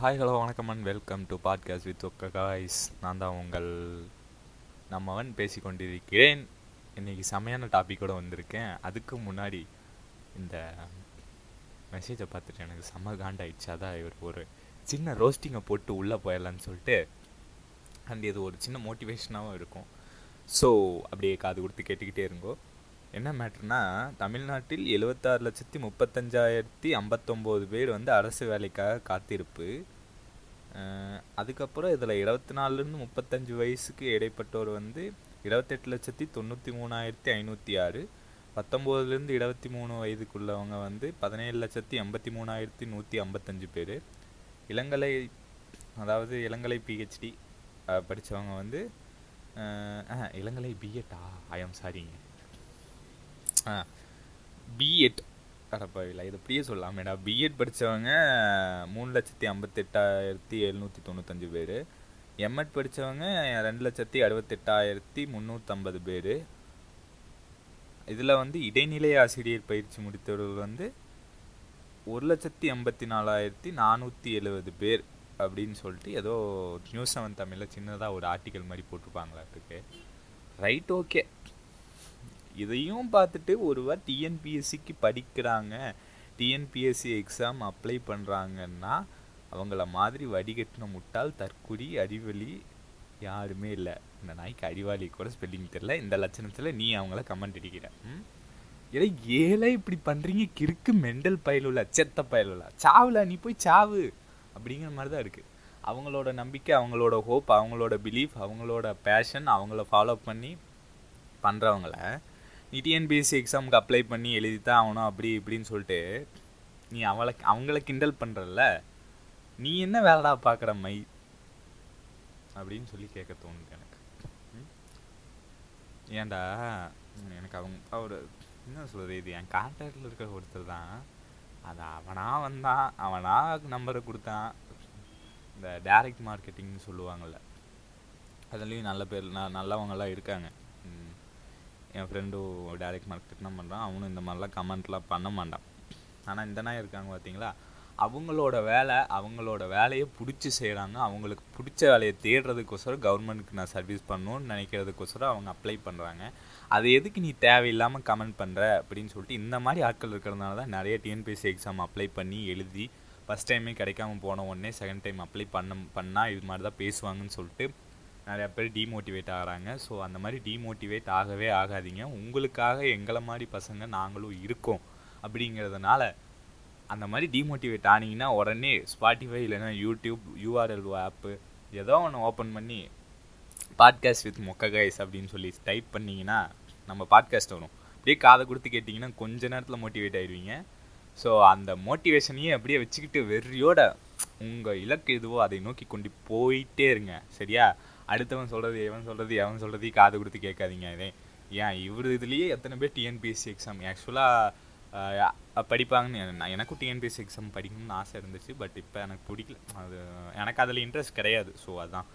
Hi hello வணக்கம் and welcome to podcast with Oka guys நான் தான் உங்கள் நம்மவன் பேசி கொண்டிருக்கிறேன் இன்றைக்கி செமையான டாப்பிக்கோடு வந்திருக்கேன். அதுக்கு முன்னாடி இந்த மெசேஜை பார்த்துட்டு எனக்கு செம்ம காண்டாயிடுச்சு. அதான் இவர் ஒரு சின்ன ரோஸ்டிங்கை போட்டு உள்ளே போயிடலான்னு சொல்லிட்டு அண்ட் இது ஒரு சின்ன மோட்டிவேஷனாகவும் இருக்கும். ஸோ அப்படியே காது கொடுத்து கேட்டுக்கிட்டே இருங்கோ. என்ன மேட்ருனா தமிழ்நாட்டில் எழுபத்தாறு லட்சத்தி முப்பத்தஞ்சாயிரத்தி ஐம்பத்தொம்போது பேர் வந்து அரசு வேலைக்காக காத்திருப்பு. அதுக்கப்புறம் இதில் இருபத்தி நாலுலேருந்து முப்பத்தஞ்சு வயசுக்கு இடைப்பட்டோர் வந்து இருபத்தெட்டு லட்சத்தி தொண்ணூற்றி மூணாயிரத்தி ஐநூற்றி ஆறு பத்தொம்போதுலேருந்து இருபத்தி மூணு வயதுக்குள்ளவங்க வந்து பதினேழு லட்சத்தி எண்பத்தி மூணாயிரத்தி நூற்றி ஐம்பத்தஞ்சு பேர். இளங்கலை அதாவது இளங்கலை பிஹெச்டி படித்தவங்க வந்து இளங்கலை பிஎட்டா ஐ சாரிங்க பிஎட் அடப்பாவில இது அப்படியே சொல்லாமேடா. பிஎட் படித்தவங்க மூணு லட்சத்தி ஐம்பத்தெட்டாயிரத்தி எழுநூற்றி தொண்ணூத்தஞ்சு பேர். எம்எட் படித்தவங்க ரெண்டு லட்சத்தி அறுபத்தெட்டாயிரத்தி முந்நூற்றம்பது பேர். இதில் வந்து இடைநிலை ஆசிரியர் பயிற்சி முடித்தவர்கள் வந்து ஒரு லட்சத்தி எண்பத்தி நாலாயிரத்தி நானூற்றி எழுபது பேர் அப்படின்னு சொல்லிட்டு ஏதோ நியூஸ் செவன் தமிழில் சின்னதாக ஒரு ஆர்டிக்கல் மாதிரி போட்டிருப்பாங்களாட்டுக்கு ரைட் ஓகே. இதையும் பார்த்துட்டு ஒருவர் டிஎன்பிஎஸ்சிக்கு படிக்கிறாங்க. டிஎன்பிஎஸ்சி எக்ஸாம் அப்ளை பண்ணுறாங்கன்னா அவங்கள மாதிரி வடிகட்டின முட்டால் தற்குடி அறிவழி யாருமே இல்லை. இந்த நாய்க்கு அறிவாளி கூட ஸ்பெல்லிங் தெரில இந்த லட்சணத்தில் நீ அவங்கள கமெண்ட் அடிக்கிற. ம்? ஏடா ஏழை இப்படி பண்ணுறீங்க கிறுக்கு மெண்டல் பயலுள்ள செத்த பயலுள்ள சாவுல நீ போய் சாவு. அப்படிங்கிற மாதிரி தான் இருக்குது அவங்களோட நம்பிக்கை அவங்களோட ஹோப் அவங்களோட பிலீஃப் அவங்களோட பேஷன் அவங்கள ஃபாலோ பண்ணி பண்ணுறவங்கள நீ டிஎன்பிஎஸ்சி எக்ஸாமுக்கு அப்ளை பண்ணி எழுதி தான் ஆகணும் அப்படி இப்படின்னு சொல்லிட்டு நீ அவளை அவங்கள கிண்டல் பண்ணுறல்ல நீ என்ன வேலைடா பார்க்குற மை? அப்படின்னு சொல்லி கேட்க தோணுது எனக்கு. ஏண்டா ஏன்டா எனக்கு அவங்க அவர் என்ன சொல்கிறது இது என் கான்டாக்டில் இருக்கிற ஒருத்தர் தான். அது அவனாக வந்தான் அவனாக நம்பரை கொடுத்தான். இந்த டேரக்ட் மார்க்கெட்டிங்னு சொல்லுவாங்கள்ல அதுலேயும் நல்ல பேர் ந நல்லவங்களாம் இருக்காங்க. என் ஃப்ரெண்டும் டேரெக்ட் மார்க்கெட் தான் பண்ணுறான் அவனும் இந்த மாதிரிலாம் கமெண்ட்லாம் பண்ண மாட்டான். ஆனால் இந்த நாய் இருக்காங்க பார்த்தீங்களா அவங்களோட வேலை அவங்களோட வேலையை பிடிச்சி செய்கிறாங்க அவங்களுக்கு பிடிச்ச வேலையை தேடுறதுக்கோசரம் கவர்மெண்ட்டுக்கு நான் சர்வீஸ் பண்ணணும்னு நினைக்கிறதுக்கோசரம் அவங்க அப்ளை பண்ணுறாங்க அது எதுக்கு நீ தேவையில்லாமல் கமெண்ட் பண்ணுற அப்படின்னு சொல்லிட்டு இந்த மாதிரி ஆட்கள் இருக்கிறதுனால தான் நிறைய டிஎன்பிஎஸ்சி எக்ஸாம் அப்ளை பண்ணி எழுதி ஃபஸ்ட் டைமே கிடைக்காம போன உடனே செகண்ட் டைம் அப்ளை பண்ண பண்ணால் இது மாதிரி தான் பேசுவாங்கன்னு சொல்லிட்டு நிறையா பேர் டீமோட்டிவேட் ஆகிறாங்க. ஸோ அந்த மாதிரி டீமோட்டிவேட் ஆகவே ஆகாதீங்க. உங்களுக்காக எங்களை மாதிரி பசங்க நாங்களும் இருக்கோம். அப்படிங்கிறதுனால அந்த மாதிரி டீமோட்டிவேட் ஆனீங்கன்னா உடனே ஸ்பாட்டிஃபை இல்லைன்னா யூடியூப் யூஆர்எல் ஆப்பு ஏதோ ஒன்று ஓப்பன் பண்ணி பாட்காஸ்ட் வித் மொக்க கைஸ் அப்படின்னு சொல்லி டைப் பண்ணிங்கன்னா நம்ம பாட்காஸ்ட் வரும். அப்படியே காதை கொடுத்து கேட்டிங்கன்னா கொஞ்ச நேரத்தில் மோட்டிவேட் ஆயிடுவீங்க. ஸோ அந்த மோட்டிவேஷனையே அப்படியே வச்சுக்கிட்டு வெறியோட உங்கள் இலக்கு எதுவோ அதை நோக்கி கொண்டு போயிட்டே இருங்க. சரியா? அடுத்தவன் சொல்கிறது எவன் சொல்கிறது எவன் சொல்கிறதையும் காது கொடுத்து கேட்காதீங்க. இதே ஏன் இவர் இதுலேயே எத்தனை பேர் டிஎன்பிஎஸ்சி எக்ஸாம் ஆக்சுவலாக படிப்பாங்கன்னு நான் எனக்கும் டிஎன்பிஎஸ்சி எக்ஸாம் படிக்கணும்னு ஆசை இருந்துச்சு பட் இப்போ எனக்கு பிடிக்கல. அது எனக்கு அதில் இன்ட்ரெஸ்ட் கிடையாது. ஸோ அதுதான்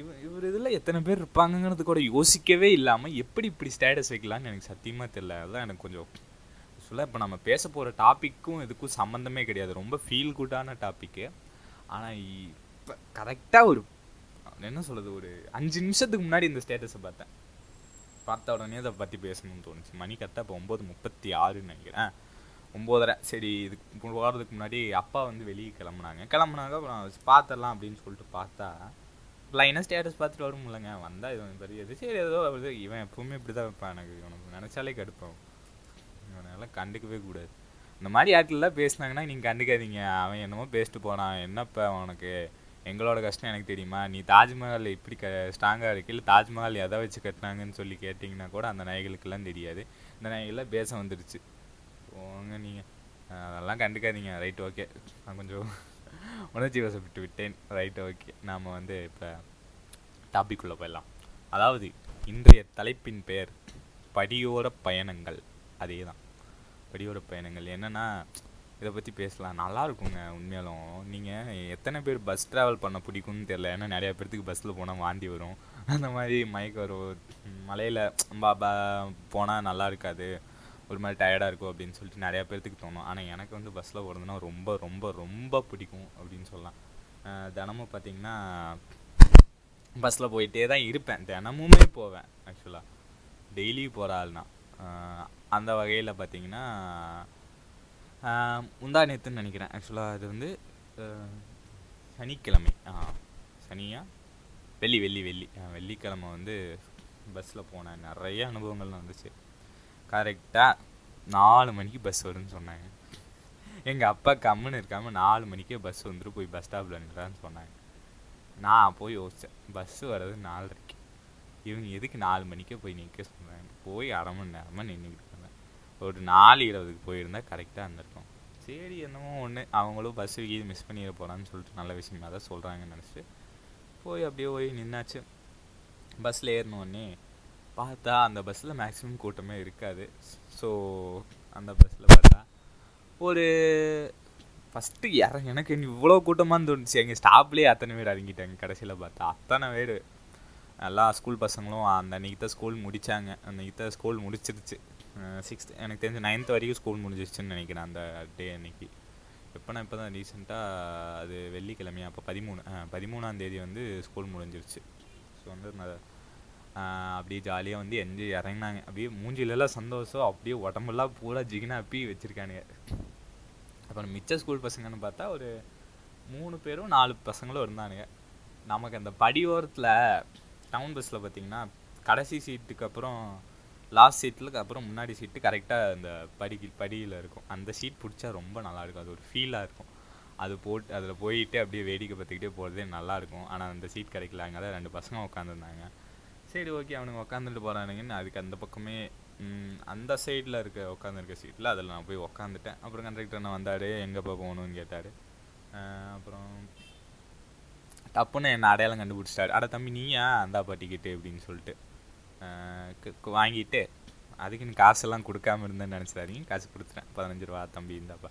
இவர் இவர் இதில் எத்தனை பேர் இருப்பாங்கங்கிறது கூட யோசிக்கவே இல்லாமல் எப்படி இப்படி ஸ்டேட்டஸ் வைக்கலாம்னு எனக்கு சத்தியமாக தெரியல. அதுதான் எனக்கு கொஞ்சம் ஆக்சுவலாக இப்போ நம்ம பேச போகிற டாப்பிக்கும் இதுக்கும் சம்மந்தமே கிடையாது. ரொம்ப ஃபீல் குட்டான டாப்பிக்கு ஆனால் இப்போ கரெக்டாக ஒரு என்ன சொல்கிறது ஒரு அஞ்சு நிமிஷத்துக்கு முன்னாடி இந்த ஸ்டேட்டஸை பார்த்தேன். பார்த்த உடனே அதை பற்றி பேசணும்னு தோணுச்சு. மணி கரெக்டாக இப்போ ஒம்பது முப்பத்தி ஆறுன்னு நினைக்கிறேன். ஒம்போதரை. சரி இதுக்கு போகிறதுக்கு முன்னாடி அப்பா வந்து வெளியே கிளம்புனாங்க. கிளம்புனாங்க அப்புறம் பார்த்துடலாம் அப்படின்னு சொல்லிட்டு பார்த்தா லைனாக ஸ்டேட்டஸ் பார்த்துட்டு வரும் இல்லைங்க. வந்தால் இது பெரிய இது. சரி ஏதோ இவன் எப்பவுமே இப்படி தான் வைப்பான் எனக்கு உனக்கு நினச்சாலே கடுப்பான் இவனெல்லாம் கண்டுக்கவே கூடாது. இந்த மாதிரி ஆட்கள்லாம் பேசுனாங்கன்னா நீங்கள் கண்டுக்காதீங்க. அவன் என்னமோ பேசிட்டு போனான் என்னப்பா உனக்கு எங்களோட கஷ்டம் எனக்கு தெரியுமா? நீ தாஜ்மஹால் இப்படி க ஸ்ட்ராங்காக இருக்கு. இல்லை தாஜ்மஹால் எதை வச்சு கட்டினாங்கன்னு சொல்லி கேட்டிங்கன்னா கூட அந்த நாய்களுக்கெல்லாம் தெரியாது. இந்த நாய்கள்லாம் பேச வந்துடுச்சு போங்க நீங்கள் அதெல்லாம் கண்டுக்காதீங்க. ரைட் ஓகே நான் கொஞ்சம் உணர்ச்சி வசப்பட்டு விட்டேன். ரைட் ஓகே நாம் வந்து இப்போ டாபிக் போயிடலாம். அதாவது இன்றைய தலைப்பின் பெயர் படியோர பயணங்கள். அதே தான் படியோர பயணங்கள். என்னென்னா இதை பற்றி பேசலாம். நல்லா இருக்குங்க உண்மையாலும். நீங்கள் எத்தனை பேர் பஸ் ட்ராவல் பண்ண பிடிக்கும்னு தெரில ஏன்னா நிறையா பேர்த்துக்கு பஸ்ஸில் போனால் வாந்தி வரும். அந்த மாதிரி மயக்க வரும். மலையில் போனால் நல்லா இருக்காது. ஒரு மாதிரி டயர்டாக இருக்கும் அப்படின்னு சொல்லிட்டு நிறையா பேர்த்துக்கு தோணும். ஆனால் எனக்கு வந்து பஸ்ஸில் போகிறதுனா ரொம்ப ரொம்ப ரொம்ப பிடிக்கும் அப்படின்னு சொல்லலாம். தினமும் பார்த்தீங்கன்னா பஸ்ஸில் போயிட்டே தான் இருப்பேன். தினமுமே போவேன் ஆக்சுவலாக டெய்லி போகிற ஆள்னா அந்த வகையில் பார்த்தீங்கன்னா முந்தா நேத்துன்னு நினைக்கிறேன். ஆக்சுவலாக அது வந்து சனிக்கிழமை. ஆ சனியா? வெள்ளி வெள்ளி வெள்ளி. வெள்ளிக்கிழமை வந்து பஸ்ஸில் போனேன். நிறைய அனுபவங்கள் வந்துச்சு. கரெக்டாக நாலு மணிக்கு பஸ் வரும்னு சொன்னாங்க. எங்கள் அப்பா கம்முன்னு இருக்காமல் நாலு மணிக்கே பஸ் வந்துட்டு போய் பஸ் ஸ்டாப்பில் நிற்கிறான்னு சொன்னாங்க. நான் போய் யோசித்தேன் பஸ்ஸு வர்றது நாலரைக்கு. இவங்க எதுக்கு நாலு மணிக்கே போய் நிற்க சொன்னாங்க? போய் அரை மணி நேரமாக நின்றுக்கிட்டு இருந்தேன் ஒரு நாலு இருபதுக்கு போயிருந்தால் கரெக்டாக இருந்திருக்கும். சரி என்னமோ ஒன்று அவங்களும் பஸ்ஸு இது மிஸ் பண்ணிட போகிறான்னு சொல்லிட்டு நல்ல விஷயமா தான் சொல்கிறாங்கன்னு நினச்சிட்டு போய் அப்படியே போய் நின்னாச்சு. பஸ்ஸில் ஏறினோடனே பார்த்தா அந்த பஸ்ஸில் மேக்ஸிமம் கூட்டமே இருக்காது. ஸோ அந்த பஸ்ஸில் பார்த்தா ஒரு ஃபஸ்ட்டு இற எனக்கு இவ்வளோ கூட்டமாக தோணுச்சு. எங்கள் ஸ்டாப்லேயே அத்தனை பேர் இறங்கிட்டாங்க. கடைசியில் பார்த்தா அத்தனை பேர். நல்லா ஸ்கூல் பசங்களும் அந்த அன்றைக்கி தான் ஸ்கூல் முடித்தாங்க அன்றைக்கி தான் ஸ்கூல் முடிச்சிருச்சு. சிக்ஸ்த் எனக்கு தெரிஞ்ச நைன்த் வரைக்கும் ஸ்கூல் முடிஞ்சிச்சுன்னு நினைக்கிறேன் அந்த டே அன்னைக்கு. எப்போனா இப்போ தான் ரீசெண்டாக அது வெள்ளிக்கிழமையா? அப்போ பதிமூணு பதிமூணாம் தேதி வந்து ஸ்கூல் முடிஞ்சிருச்சு. ஸோ வந்து அப்படியே ஜாலியாக வந்து எஞ்சி இறங்கினாங்க. அப்படியே மூஞ்சிலெல்லாம் சந்தோஷம். அப்படியே உடம்பெல்லாம் பூரா ஜிகினா அப்பி வச்சுருக்கானுங்க. அப்புறம் மிச்ச ஸ்கூல் பசங்கன்னு பார்த்தா ஒரு மூணு பேரும் நாலு பசங்களும் இருந்தானுங்க. நமக்கு அந்த படியோரத்தில் டவுன் பஸ்ஸில் பார்த்தீங்கன்னா கடைசி சீட்டுக்கு அப்புறம் லாஸ்ட் சீட்டுக்கு அப்புறம் முன்னாடி சீட்டு கரெக்டாக அந்த படிக்கு படியில் இருக்கும். அந்த சீட் பிடிச்சா ரொம்ப நல்லா இருக்கும். அது ஒரு ஃபீலாக இருக்கும். அது போட்டு அதில் போயிட்டு அப்படியே வேடிக்கை பார்த்துக்கிட்டே போகிறதே நல்லாயிருக்கும் ஆனால் அந்த சீட் கிடைக்கல அங்கே தான் ரெண்டு பசங்க உட்காந்துருந்தாங்க சரி ஓகே அவனுங்க உட்காந்துட்டு போகிறானுங்கன்னு அதுக்கு அந்த பக்கமே அந்த சைடில் இருக்க உட்காந்துருக்க சீட்டில் அதில் நான் போய் உட்காந்துட்டேன் அப்புறம் கண்டக்டர் நான் வந்தார்? எங்கேப்பா போகணும்னு கேட்டார். அப்புறம் டப்புன்னு என்னை அடையாளம் கண்டுபிடிச்சிட்டாரு. அட தம்பி நீயா? அந்தா பாட்டிக்கிட்டு அப்படின்னு சொல்லிட்டு. வாங்கிட்டு அதுக்குன்னு காசெல்லாம் கொடுக்காம இருந்தேன்னு நினச்சிடாதீங்க. காசு கொடுத்துட்டேன். பதினஞ்சு ரூபா தம்பி இருந்தாப்பா.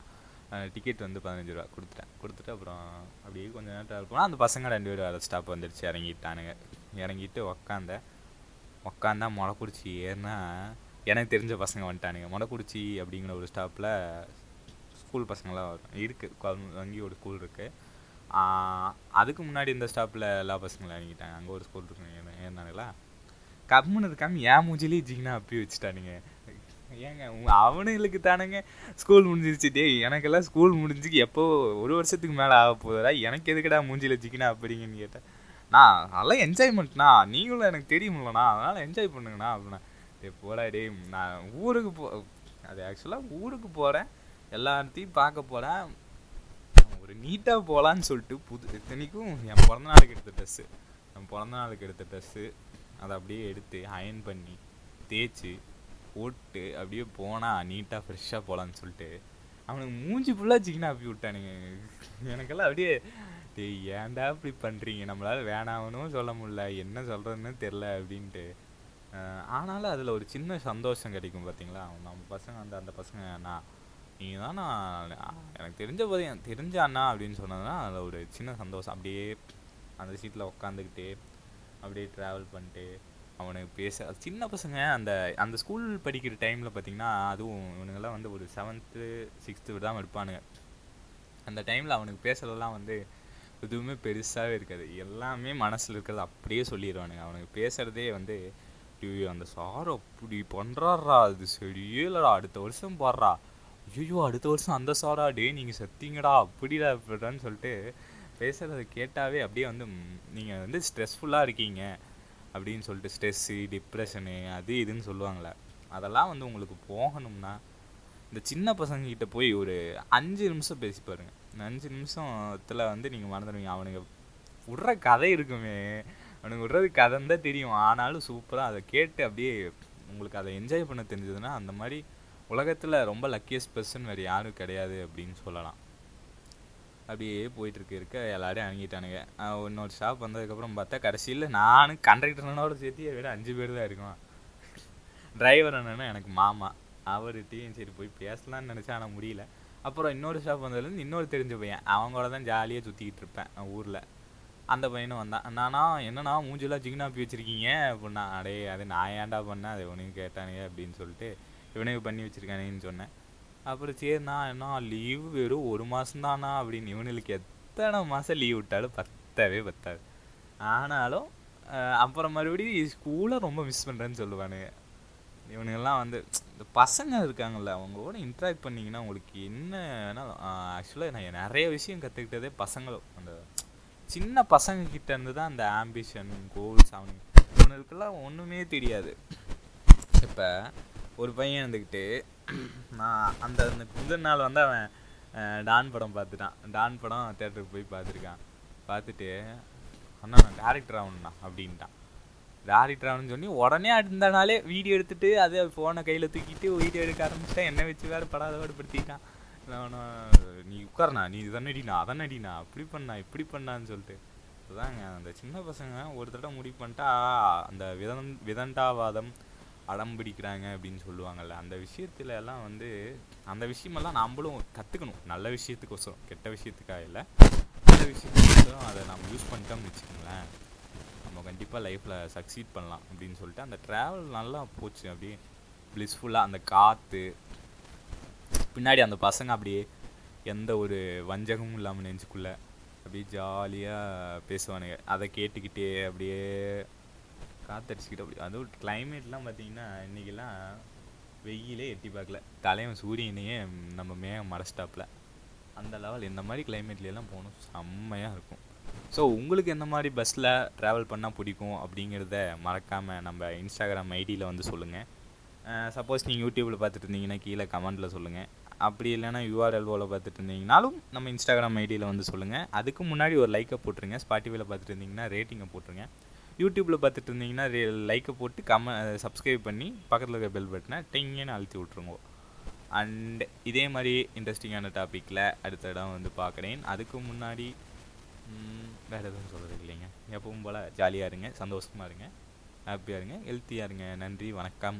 டிக்கெட் வந்து பதினஞ்சு ரூபா கொடுத்துட்டேன். கொடுத்துட்டு அப்புறம் அப்படியே கொஞ்சம் நேரம் ட்ராவல் போனால் அந்த பசங்க ரெண்டு பேரும் வேறு ஸ்டாப் வந்துடுச்சு இறங்கிட்டானுங்க. இறங்கிட்டு உக்காந்தேன் உக்காந்தா மொளக்குறிச்சி ஏறினா எனக்கு தெரிஞ்ச பசங்க வந்துட்டானுங்க. மொளக்குறிச்சி அப்படிங்கிற ஒரு ஸ்டாப்பில் ஸ்கூல் பசங்களாம் வரும். இருக்குது வங்கி ஒரு ஸ்கூல் இருக்குது அதுக்கு முன்னாடி இந்த ஸ்டாப்பில் எல்லா பசங்களும் இறங்கிட்டாங்க. அங்கே ஒரு ஸ்கூல் இருக்கு. ஏறினாங்களா கம்முன்னு இருக்காம ஏன் மூஞ்சிலேயே ஜிகினா அப்பி வச்சுட்டானுங்க. ஏங்க அவனுங்களுக்கு தானுங்க. ஸ்கூல் முடிஞ்சிருச்சு. டே எனக்கெல்லாம் ஸ்கூல் முடிஞ்சு எப்போ ஒரு வருஷத்துக்கு மேலே ஆக போதா எனக்கு எதுக்குடா மூஞ்சியில் ஜிக்கினா அப்படிங்கன்னு கேட்டேன். நான் நல்லா என்ஜாய்மெண்ட்ண்ணா. நீங்களும் எனக்கு தெரியுமில்லண்ணா. அதனால் என்ஜாய் பண்ணுங்கண்ணா அப்படின்னா. டே போடா டேய். நான் ஊருக்கு போ அது ஆக்சுவலாக ஊருக்கு போகிறேன் எல்லாத்தையும் பார்க்க போகிறேன் ஒரு நீட்டாக போகலான்னு சொல்லிட்டு புது இத்தனைக்கும் என் பிறந்த நாளுக்கு எடுத்த ட்ரெஸ்ஸு என் பிறந்த நாளுக்கு எடுத்த ட்ரெஸ்ஸு அதை அப்படியே எடுத்து அயன் பண்ணி தேய்ச்சி போட்டு அப்படியே போனால் நீட்டாக ஃப்ரெஷ்ஷாக போகலான்னு சொல்லிட்டு அவனுக்கு மூஞ்சி ஃபுல்லாக சிக்கனா அப்பி விட்டானுங்க. எனக்கெல்லாம் அப்படியே டேய் ஏன்டா இப்படி பண்ணுறீங்க நம்மளால் வேணாமனும் சொல்ல முடியல. என்ன சொல்கிறதுன்னு தெரில அப்படின்ட்டு. ஆனாலும் அதில் ஒரு சின்ன சந்தோஷம் கிடைக்கும் பார்த்தீங்களா நம்ம பசங்க அந்த அந்த பசங்க அண்ணா. நீங்கள் தான் நான் எனக்கு தெரிஞ்ச போதே எனக்கு தெரிஞ்ச அண்ணா அப்படின்னு சொன்னதுன்னா அதில் ஒரு சின்ன சந்தோஷம். அப்படியே அந்த சீட்டில் உக்காந்துக்கிட்டே அப்படியே ட்ராவல் பண்ணிட்டு அவனுக்கு பேச சின்ன பசங்க அந்த அந்த ஸ்கூல் படிக்கிற டைமில் பார்த்தீங்கன்னா அதுவும் இவனுங்கெல்லாம் வந்து ஒரு செவன்த்து சிக்ஸ்த்து தான் இருப்பானுங்க. அந்த டைமில் அவனுக்கு பேசுறதெல்லாம் வந்து எதுவுமே பெருசாகவே இருக்காது. எல்லாமே மனசில் இருக்கிறது அப்படியே சொல்லிடுவானுங்க. அவனுக்கு பேசுகிறதே வந்து ஐயோ அந்த சார் அப்படி பண்ணுறாரா அது சரியே இல்லைடா அடுத்த வருஷம் போடுறா. ஐயோ அடுத்த வருஷம் அந்த சாரா டே நீங்கள் செத்தீங்கடா. அப்படிடா இப்படிடான்னு சொல்லிட்டு பேசுகிறத கேட்டாவே அப்படியே வந்து நீங்கள் வந்து ஸ்ட்ரெஸ்ஃபுல்லாக இருக்கீங்க. அப்படின்னு சொல்லிட்டு ஸ்ட்ரெஸ்ஸு டிப்ரெஷனு அது இதுன்னு சொல்லுவாங்களே அதெல்லாம் வந்து உங்களுக்கு போகணும்னா இந்த சின்ன பசங்கக்கிட்ட போய் ஒரு அஞ்சு நிமிஷம் பேசி பாருங்கள் இந்த அஞ்சு நிமிஷத்தில் வந்து நீங்கள் மறந்துடுவீங்க. அவனுங்க விடுற கதை இருக்குமே. அவனுக்கு விட்றது கதைன்னு தான் தெரியும். ஆனாலும் சூப்பராக அதை கேட்டு அப்படியே உங்களுக்கு அதை என்ஜாய் பண்ண தெரிஞ்சதுன்னா அந்த மாதிரி உலகத்தில் ரொம்ப லக்கியஸ்ட் பர்சன் வேறு யாரும் கிடையாது அப்படின்னு சொல்லலாம். அப்படியே போயிட்டு இருக்க. எல்லாரையும் அணுகிட்டானுங்க. இன்னொரு ஸ்டாப் வந்ததுக்கப்புறம் பார்த்தா கடைசியில் நானும் கண்டக்டர்னோட சேர்த்து விட அஞ்சு பேர் தான் இருக்கோம் டிரைவர் அண்ணனும் எனக்கு மாமா. அவர்கிட்டையும் சரி போய் பேசலாம்னு நினச்சேன் ஆனால் முடியல. அப்புறம் இன்னொரு ஸ்டாப் வந்ததுலேருந்து இன்னொரு தெரிஞ்ச பையன். அவங்களோட தான் ஜாலியாக சுற்றிக்கிட்டு இருப்பேன் ஊரில். அந்த பையனும் வந்தான். நானா என்னண்ணா மூஞ்செல்லாம் ஜிகினாப்பி வச்சுருக்கீங்க? அப்படின்னா அடே அது நான் ஏன்டா பண்ணேன்? அது உனக்கு கேட்டானுங்க அப்படின்னு சொல்லிட்டு இவனுக்கு பண்ணி வச்சுருக்கானேன்னு சொன்னேன். அப்புறம் சரிண்ணா என்ன லீவு வெறும் ஒரு மாதம்தானா அப்படின்னு இவனுக்கு எத்தனை மாதம் லீவ் விட்டாலும் பத்தவே பத்தாது. ஆனாலும் அப்புறம் மறுபடியும் ஸ்கூலை ரொம்ப மிஸ் பண்ணுறேன்னு சொல்லுவானுங்க. இவனுங்கெல்லாம் வந்து இந்த பசங்க இருக்காங்கள்ல அவங்க கூட இன்ட்ராக்ட் பண்ணிங்கன்னா உங்களுக்கு என்ன ஆக்சுவலாக நான் நிறைய விஷயம் கற்றுக்கிட்டதே பசங்களும் அந்த சின்ன பசங்க கிட்ட இருந்து தான் அந்த ஆம்பிஷன் கோல்ஸ் அவனுக்கு இவனுக்கெல்லாம் ஒன்றுமே தெரியாது. இப்போ ஒரு பையன் இருந்துக்கிட்டு நான் அந்த அந்த முதல் நாள் வந்து அவன் டான் படம் பார்த்துட்டான். டான் படம் தேட்டருக்கு போய் பார்த்துருக்கான். பார்த்துட்டு அண்ணா நான் டேரக்டர் ஆகணுண்ணா அப்படின்ட்டான். டேரக்டர் ஆகணும்னு சொல்லி உடனே அடுத்த நாளே வீடியோ எடுத்துட்டு அதே ஃபோனை கையில் தூக்கிட்டு வீடியோ எடுக்க ஆரம்பிச்சிட்டேன். என்ன வச்சு வேறு படாதபாடு படுத்திட்டான். அவனும் நீ உட்காரண்ணா நீ இதான் அடினா அதான் அடினா அப்படி பண்ணா இப்படி பண்ணான்னு சொல்லிட்டு. அதாங்க அந்த சின்ன பசங்க ஒரு தடவை முடிவு பண்ணிட்டா அந்த விதன் விதண்டாவாதம் அடம் பிடிக்கிறாங்க அப்படின்னு சொல்லுவாங்கள்ல அந்த விஷயத்துல எல்லாம் வந்து அந்த விஷயமெல்லாம் நம்மளும் கற்றுக்கணும் நல்ல விஷயத்துக்கோசரம் கெட்ட விஷயத்துக்காக இல்லை. நல்ல விஷயத்துக்கோசரம் அதை நம்ம யூஸ் பண்ணிட்டோம்னு வச்சுக்கோங்களேன். நம்ம கண்டிப்பாக லைஃப்பில் சக்சீட் பண்ணலாம் அப்படின்னு சொல்லிட்டு அந்த ட்ராவல் நல்லா போச்சு. அப்படியே ப்ளிஸ்ஃபுல்லாக அந்த காற்று பின்னாடி அந்த பசங்க அப்படியே எந்த ஒரு வஞ்சகமும் இல்லாமல் நெஞ்சுக்குள்ள அப்படியே ஜாலியாக பேசுவானுங்க. அதை கேட்டுக்கிட்டே அப்படியே காத்தடிச்சுக்கிட்டு அப்படி. அதுவும் கிளைமேட்லாம் பார்த்தீங்கன்னா இன்றைக்கெல்லாம் வெயிலே எட்டி பார்க்கல. தலைவன் சூரியனையே நம்ம மேகம் மறைச்சிட்டாப்புல. அந்த லெவல் இந்த மாதிரி கிளைமேட்லாம் போகணும். செம்மையாக இருக்கும். ஸோ உங்களுக்கு எந்த மாதிரி பஸ்ஸில் ட்ராவல் பண்ணால் பிடிக்கும் அப்படிங்கிறத மறக்காமல் நம்ம இன்ஸ்டாகிராம் ஐடியில் வந்து சொல்லுங்கள் சப்போஸ் நீங்கள் யூடியூப்பில் பார்த்துட்டு இருந்தீங்கன்னா கீழே கமெண்ட்டில் சொல்லுங்கள் அப்படி இல்லைன்னா யூஆர்எல்ஓவில் பார்த்துட்டு இருந்தீங்கனாலும் நம்ம இன்ஸ்டாகிராம் ஐடியில் வந்து சொல்லுங்கள் அதுக்கு முன்னாடி ஒரு லைக்கை போட்டுருங்க. ஸ்பாட்டிஃபைல பார்த்துட்டு இருந்தீங்கன்னா ரேட்டிங்கை போட்டுருங்க. யூடியூப்பில் பார்த்துட்டு இருந்தீங்கன்னா லைக்கை போட்டு கம சப்ஸ்கிரைப் பண்ணி பக்கத்தில் இருக்க பெல் பட்டனை டிங்கன்னு அழுத்தி விட்ருங்க அண்ட் இதே மாதிரி இன்ட்ரெஸ்டிங்கான டாப்பிக்கில் அடுத்த இடம் வந்து பார்க்குறேன். அதுக்கு முன்னாடி வேறு எதுவும் சொல்கிறது இல்லைங்க. எப்பவும் போல் ஜாலியாக இருங்க சந்தோஷமாக இருங்க ஹாப்பியாக இருங்க ஹெல்த்தியாக இருங்க. நன்றி வணக்கம்.